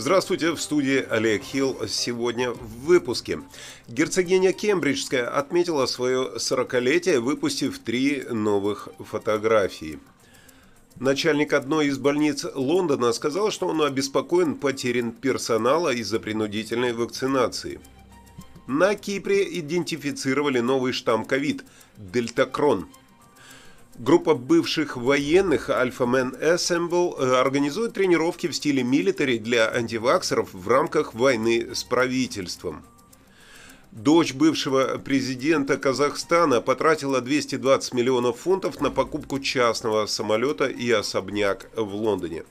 Здравствуйте, в студии Олег Хилл. Сегодня в выпуске. Герцогиня Кембриджская отметила свое 40-летие, выпустив три новых фотографии. Начальник одной из больниц Лондона сказал, что он обеспокоен потерей персонала из-за принудительной вакцинации. На Кипре идентифицировали новый штамм ковид – дельтакрон – Группа бывших военных Alpha Man Assemble э, организует тренировки в стиле милитари для антиваксеров в рамках войны с правительством. Дочь бывшего президента Казахстана потратила 220 миллионов фунтов на покупку частного самолета и особняк в Лондоне.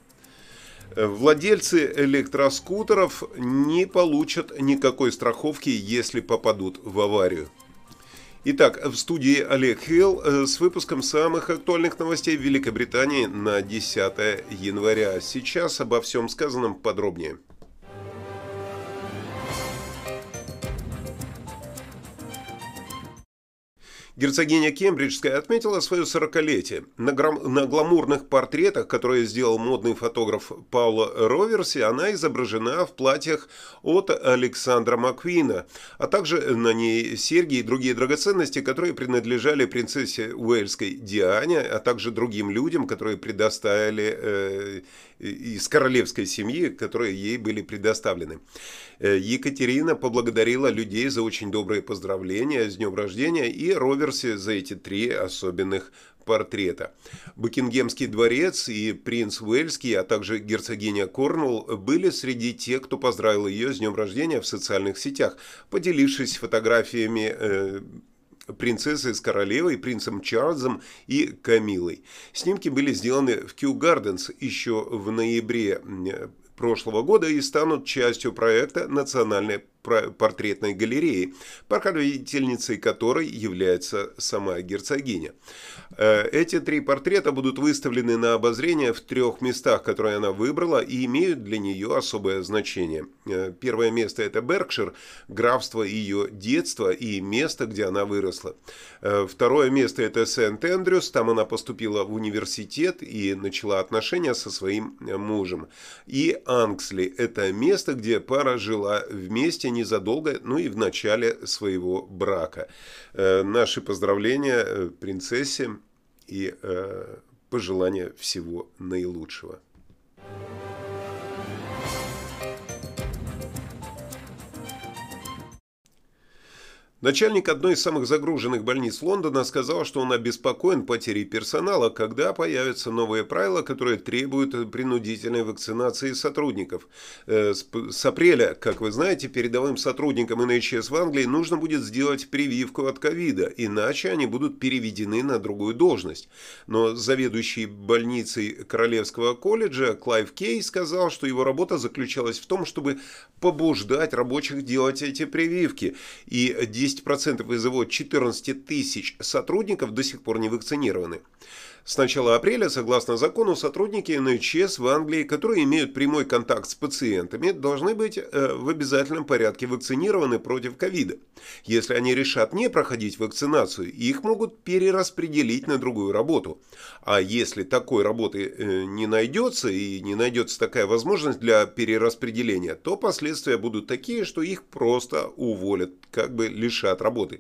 Владельцы электроскутеров не получат никакой страховки, если попадут в аварию. Итак, в студии Олег Хилл э, с выпуском самых актуальных новостей Великобритании на 10 января. Сейчас обо всем сказанном подробнее. Герцогиня Кембриджская отметила свое сорокалетие. На, грам... на гламурных портретах, которые сделал модный фотограф Паула Роверси, она изображена в платьях от Александра Маквина, а также на ней серьги и другие драгоценности, которые принадлежали принцессе Уэльской Диане, а также другим людям, которые предоставили э, из королевской семьи, которые ей были предоставлены. Э, Екатерина поблагодарила людей за очень добрые поздравления с днем рождения и Роверси за эти три особенных портрета. Букингемский дворец и принц Уэльский, а также герцогиня Корнуолл были среди тех, кто поздравил ее с днем рождения в социальных сетях, поделившись фотографиями э, принцессы с королевой, принцем Чарльзом и Камилой. Снимки были сделаны в Кью Гарденс еще в ноябре прошлого года и станут частью проекта национальной портретной галереи, покровительницей которой является сама герцогиня. Э, эти три портрета будут выставлены на обозрение в трех местах, которые она выбрала и имеют для нее особое значение. Э, первое место это Беркшир, графство ее детства и место, где она выросла. Э, второе место это Сент-Эндрюс, там она поступила в университет и начала отношения со своим мужем. И Ангсли – это место, где пара жила вместе, незадолго, ну и в начале своего брака. Э, наши поздравления э, принцессе и э, пожелания всего наилучшего. Начальник одной из самых загруженных больниц Лондона сказал, что он обеспокоен потерей персонала, когда появятся новые правила, которые требуют принудительной вакцинации сотрудников. Э, с апреля, как вы знаете, передовым сотрудникам НХС в Англии нужно будет сделать прививку от ковида, иначе они будут переведены на другую должность. Но заведующий больницей Королевского колледжа Клайв Кей сказал, что его работа заключалась в том, чтобы побуждать рабочих делать эти прививки. И 10% из его 14 тысяч сотрудников до сих пор не вакцинированы. С начала апреля, согласно закону, сотрудники НХС в Англии, которые имеют прямой контакт с пациентами, должны быть э, в обязательном порядке вакцинированы против ковида. Если они решат не проходить вакцинацию, их могут перераспределить на другую работу. А если такой работы э, не найдется и не найдется такая возможность для перераспределения, то последствия будут такие, что их просто уволят, как бы лишат работы.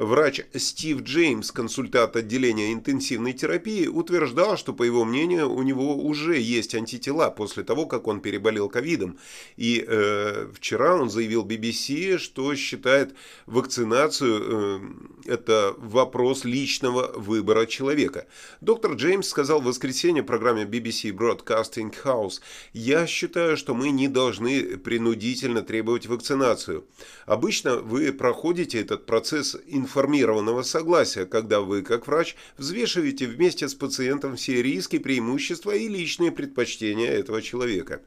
Врач Стив Джеймс, консультант отделения интенсивной терапии, утверждал, что, по его мнению, у него уже есть антитела после того, как он переболел ковидом. И э, вчера он заявил BBC, что считает вакцинацию э, это вопрос личного выбора человека. Доктор Джеймс сказал в воскресенье в программе BBC Broadcasting House, «Я считаю, что мы не должны принудительно требовать вакцинацию. Обычно вы проходите этот процесс информации информированного согласия, когда вы, как врач, взвешиваете вместе с пациентом все риски, преимущества и личные предпочтения этого человека.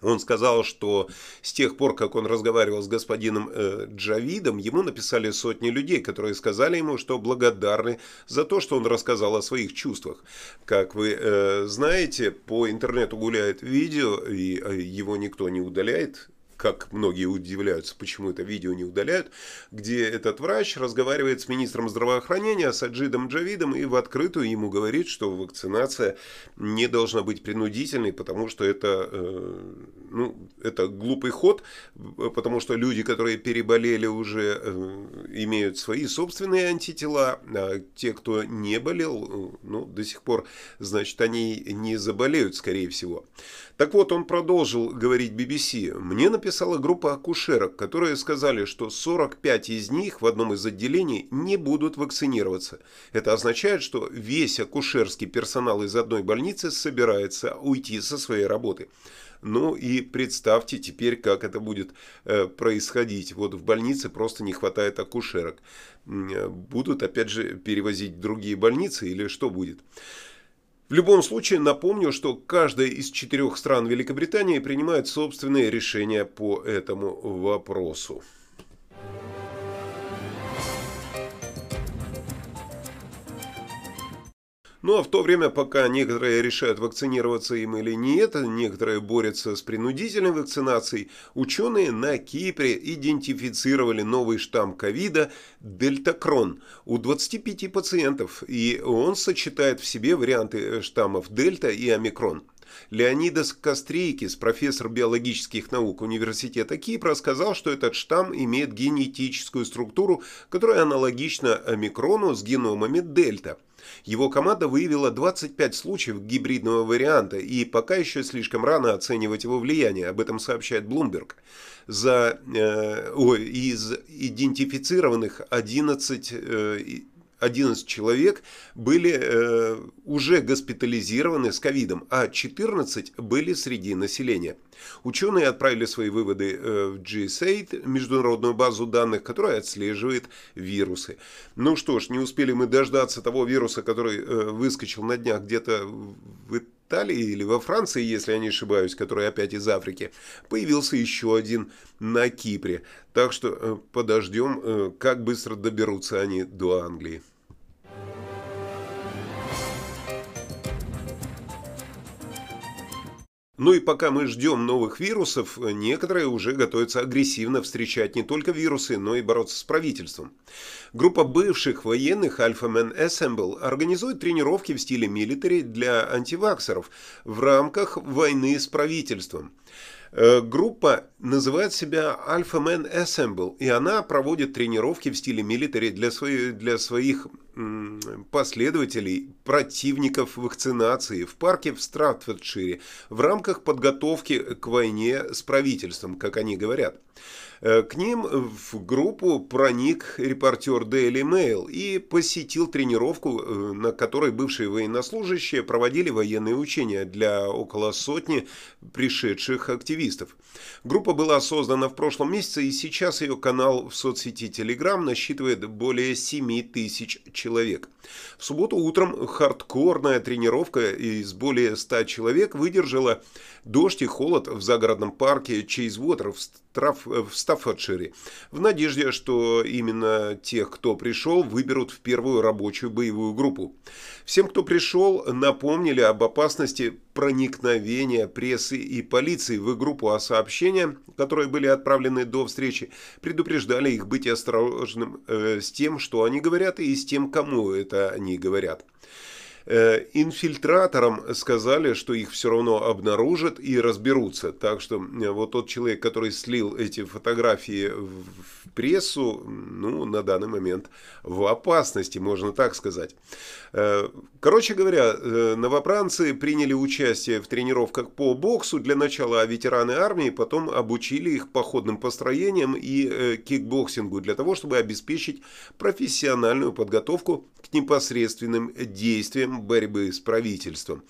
Он сказал, что с тех пор, как он разговаривал с господином э, Джавидом, ему написали сотни людей, которые сказали ему, что благодарны за то, что он рассказал о своих чувствах. Как вы э, знаете, по интернету гуляет видео, и э, его никто не удаляет, как многие удивляются, почему это видео не удаляют, где этот врач разговаривает с министром здравоохранения Саджидом Джавидом и в открытую ему говорит, что вакцинация не должна быть принудительной, потому что это, э, ну, это глупый ход, потому что люди, которые переболели уже, э, имеют свои собственные антитела, а те, кто не болел, ну, до сих пор, значит, они не заболеют, скорее всего. Так вот, он продолжил говорить BBC. Мне написала группа акушерок, которые сказали, что 45 из них в одном из отделений не будут вакцинироваться. Это означает, что весь акушерский персонал из одной больницы собирается уйти со своей работы. Ну и представьте теперь, как это будет э, происходить. Вот в больнице просто не хватает акушерок. Будут опять же перевозить в другие больницы или что будет? В любом случае, напомню, что каждая из четырех стран Великобритании принимает собственные решения по этому вопросу. Ну а в то время, пока некоторые решают вакцинироваться им или нет, некоторые борются с принудительной вакцинацией, ученые на Кипре идентифицировали новый штамм ковида дельтакрон у 25 пациентов, и он сочетает в себе варианты штаммов дельта и омикрон. Леонидас Кастрейкис, профессор биологических наук Университета Кипра, сказал, что этот штамм имеет генетическую структуру, которая аналогична омикрону с геномами дельта – его команда выявила 25 случаев гибридного варианта, и пока еще слишком рано оценивать его влияние, об этом сообщает Bloomberg. За, э, ой, из идентифицированных 11 э, 11 человек были э, уже госпитализированы с ковидом, а 14 были среди населения. Ученые отправили свои выводы э, в GSAID, международную базу данных, которая отслеживает вирусы. Ну что ж, не успели мы дождаться того вируса, который э, выскочил на днях где-то в Италии или во Франции, если я не ошибаюсь, который опять из Африки. Появился еще один на Кипре. Так что э, подождем, э, как быстро доберутся они до Англии. Ну и пока мы ждем новых вирусов, некоторые уже готовятся агрессивно встречать не только вирусы, но и бороться с правительством. Группа бывших военных Alpha Man Assemble организует тренировки в стиле милитари для антиваксеров в рамках войны с правительством. Э, группа называет себя Alpha Man Assemble, и она проводит тренировки в стиле милитари для, для своих последователей, противников вакцинации в парке в Стратфордшире в рамках подготовки к войне с правительством, как они говорят. Э, к ним в группу проник репортер Daily Mail и посетил тренировку, э, на которой бывшие военнослужащие проводили военные учения для около сотни пришедших активистов. Группа была создана в прошлом месяце, и сейчас ее канал в соцсети Telegram насчитывает более 7 тысяч человек. В субботу утром хардкорная тренировка из более 100 человек выдержала дождь и холод в загородном парке Чейзвотер в в Стаффордшире, в надежде, что именно тех, кто пришел, выберут в первую рабочую боевую группу. Всем, кто пришел, напомнили об опасности проникновения прессы и полиции в группу, а сообщения, которые были отправлены до встречи, предупреждали их быть осторожным э, с тем, что они говорят, и с тем, кому это они говорят. Э, инфильтраторам сказали, что их все равно обнаружат и разберутся. Так что э, вот тот человек, который слил эти фотографии в прессу, ну, на данный момент в опасности, можно так сказать. Э, короче говоря, новобранцы приняли участие в тренировках по боксу для начала, а ветераны армии потом обучили их походным построениям и кикбоксингу для того, чтобы обеспечить профессиональную подготовку к непосредственным действиям борьбы с правительством.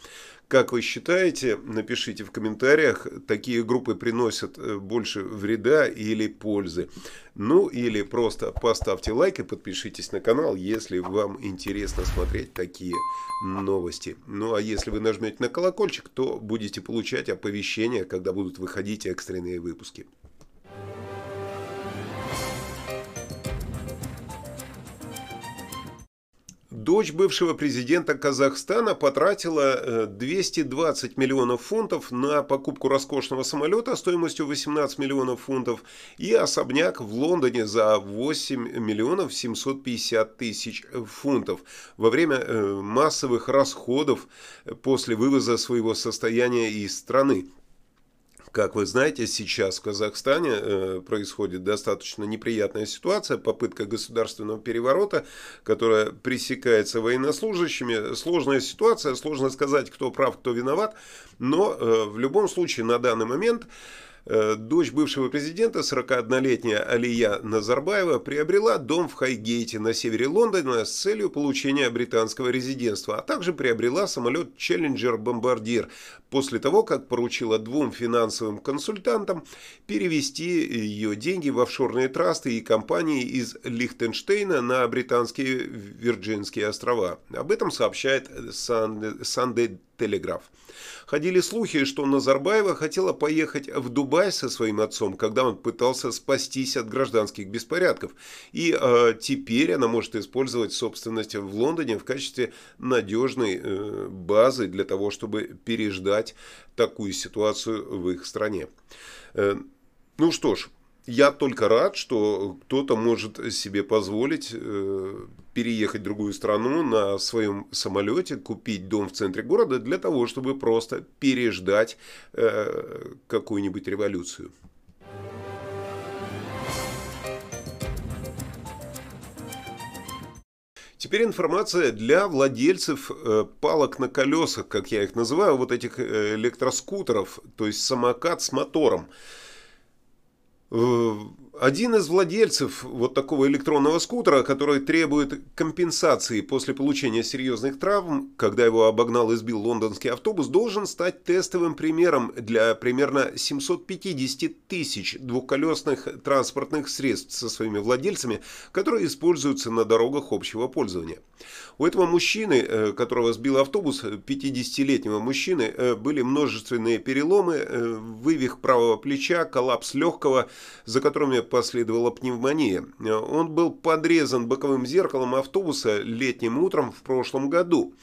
Как вы считаете, напишите в комментариях, такие группы приносят э, больше вреда или пользы. Ну или просто поставьте лайк и подпишитесь на канал, если вам интересно смотреть такие новости. Ну а если вы нажмете на колокольчик, то будете получать оповещения, когда будут выходить экстренные выпуски. Дочь бывшего президента Казахстана потратила 220 э, миллионов фунтов на покупку роскошного самолета стоимостью 18 миллионов фунтов и особняк в Лондоне за 8 миллионов 750 тысяч фунтов во время э, массовых расходов после вывоза своего состояния из страны. Как вы знаете, сейчас в Казахстане э, происходит достаточно неприятная ситуация, попытка государственного переворота, которая пресекается военнослужащими. Сложная ситуация, сложно сказать, кто прав, кто виноват, но э, в любом случае на данный момент дочь бывшего президента, 41-летняя Алия Назарбаева, приобрела дом в Хайгейте на севере Лондона с целью получения британского резидентства, а также приобрела самолет Challenger Bombardier после того, как поручила двум финансовым консультантам перевести ее деньги в офшорные трасты и компании из Лихтенштейна на британские Вирджинские острова. Об этом сообщает Sunday Telegraph. Ходили слухи, что Назарбаева хотела поехать в Дубай со своим отцом, когда он пытался спастись от гражданских беспорядков. И э, теперь она может использовать собственность в Лондоне в качестве надежной э, базы для того, чтобы переждать такую ситуацию в их стране. Э, ну что ж, я только рад, что кто-то может себе позволить э, переехать в другую страну на своем самолете, купить дом в центре города для того, чтобы просто переждать э, какую-нибудь революцию. Теперь информация для владельцев э, палок на колесах, как я их называю, вот этих э, электроскутеров, то есть самокат с мотором. Э, один из владельцев вот такого электронного скутера, который требует компенсации после получения серьезных травм, когда его обогнал и сбил лондонский автобус, должен стать тестовым примером для примерно 750 тысяч двухколесных транспортных средств со своими владельцами, которые используются на дорогах общего пользования. У этого мужчины, э, которого сбил автобус, 50-летнего мужчины, э, были множественные переломы, вывих правого плеча, коллапс легкого, за которыми последовала пневмония. Он был подрезан боковым зеркалом автобуса летним утром в прошлом году.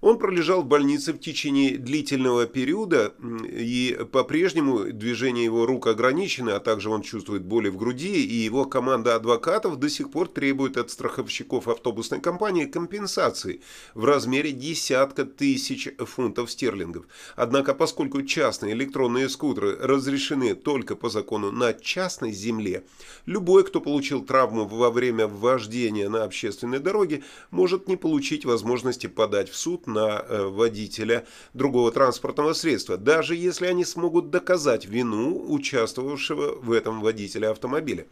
Он пролежал в больнице в течение длительного периода, и по-прежнему движение его рук ограничено, а также он чувствует боли в груди, и его команда адвокатов до сих пор требует от страховщиков автобусной компании компенсации в размере десятка тысяч фунтов стерлингов. Однако, поскольку частные электронные скутеры разрешены только по закону на частной земле, любой, кто получил травму во время вождения на общественной дороге, может не получить возможности подать в суд на э, водителя другого транспортного средства, даже если они смогут доказать вину участвовавшего в этом водителя автомобиля.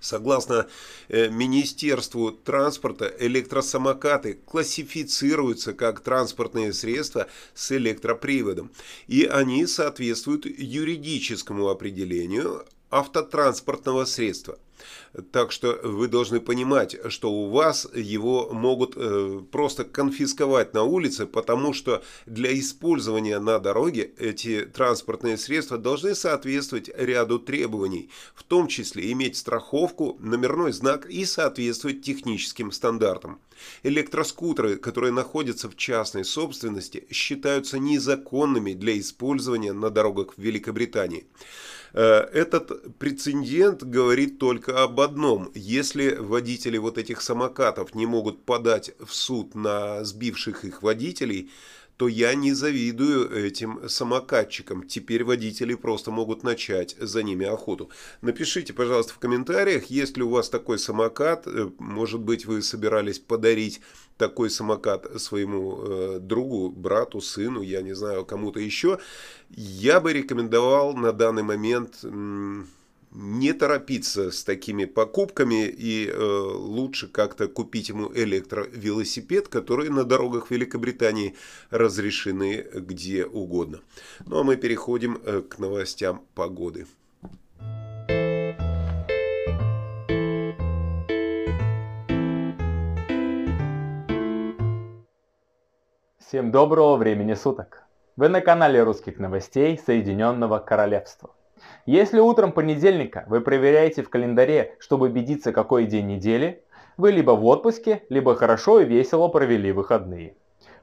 Согласно э, Министерству транспорта, электросамокаты классифицируются как транспортные средства с электроприводом, и они соответствуют юридическому определению автотранспортного средства – так что вы должны понимать, что у вас его могут э, просто конфисковать на улице, потому что для использования на дороге эти транспортные средства должны соответствовать ряду требований, в том числе иметь страховку, номерной знак и соответствовать техническим стандартам. Электроскутеры, которые находятся в частной собственности, считаются незаконными для использования на дорогах в Великобритании. Э, этот прецедент говорит только об одном. Если водители вот этих самокатов не могут подать в суд на сбивших их водителей, то я не завидую этим самокатчикам. Теперь водители просто могут начать за ними охоту. Напишите, пожалуйста, в комментариях, есть ли у вас такой самокат. Э, может быть, вы собирались подарить такой самокат своему э, другу, брату, сыну, я не знаю, кому-то еще. Я бы рекомендовал на данный момент... М- не торопиться с такими покупками и э, лучше как-то купить ему электровелосипед, который на дорогах Великобритании разрешены где угодно. Ну а мы переходим э, к новостям погоды. Всем доброго времени суток! Вы на канале русских новостей Соединенного Королевства. Если утром понедельника вы проверяете в календаре, чтобы убедиться, какой день недели, Вы либо в отпуске, либо хорошо и весело провели выходные.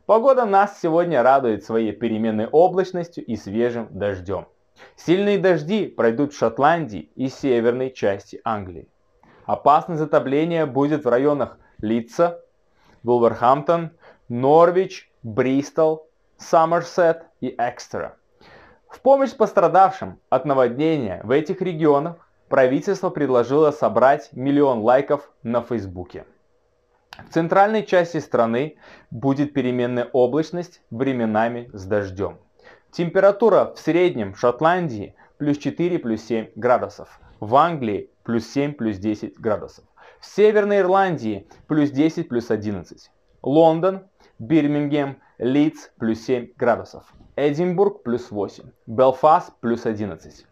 Погода нас сегодня радует своей переменной облачностью и свежим дождем. Сильные дожди пройдут в Шотландии и северной части Англии. Опасное затопление будет в районах Литца, Вулверхамптон, Норвич, Бристол, Сомерсет и Экстера. В помощь пострадавшим от наводнения в этих регионах правительство предложило собрать миллион лайков на Фейсбуке. В центральной части страны будет переменная облачность временами с дождем. Температура в среднем в Шотландии плюс 4 плюс 7 градусов, в Англии плюс 7 плюс 10 градусов, в Северной Ирландии плюс 10 плюс 11, Лондон, Бирмингем, Лидс плюс 7 градусов, Эдинбург плюс 8, Белфаст плюс 11.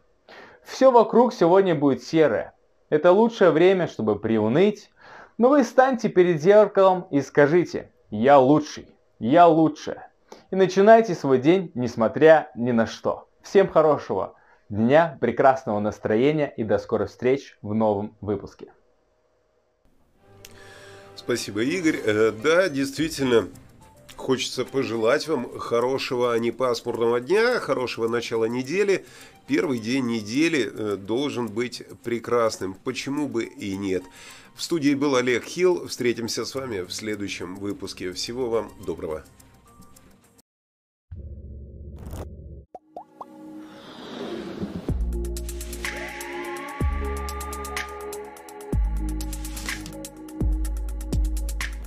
Все вокруг сегодня будет серое. Это лучшее время, чтобы приуныть, но вы станьте перед зеркалом и скажите «Я лучший, я лучшая». И начинайте свой день, несмотря ни на что. Всем хорошего дня, прекрасного настроения и до скорых встреч в новом выпуске. Спасибо, Игорь. Э, да, действительно, Хочется пожелать вам хорошего, а не пасмурного дня, хорошего начала недели. Первый день недели э, должен быть прекрасным, почему бы и нет. В студии был Олег Хилл. Встретимся с вами в следующем выпуске. Всего вам доброго.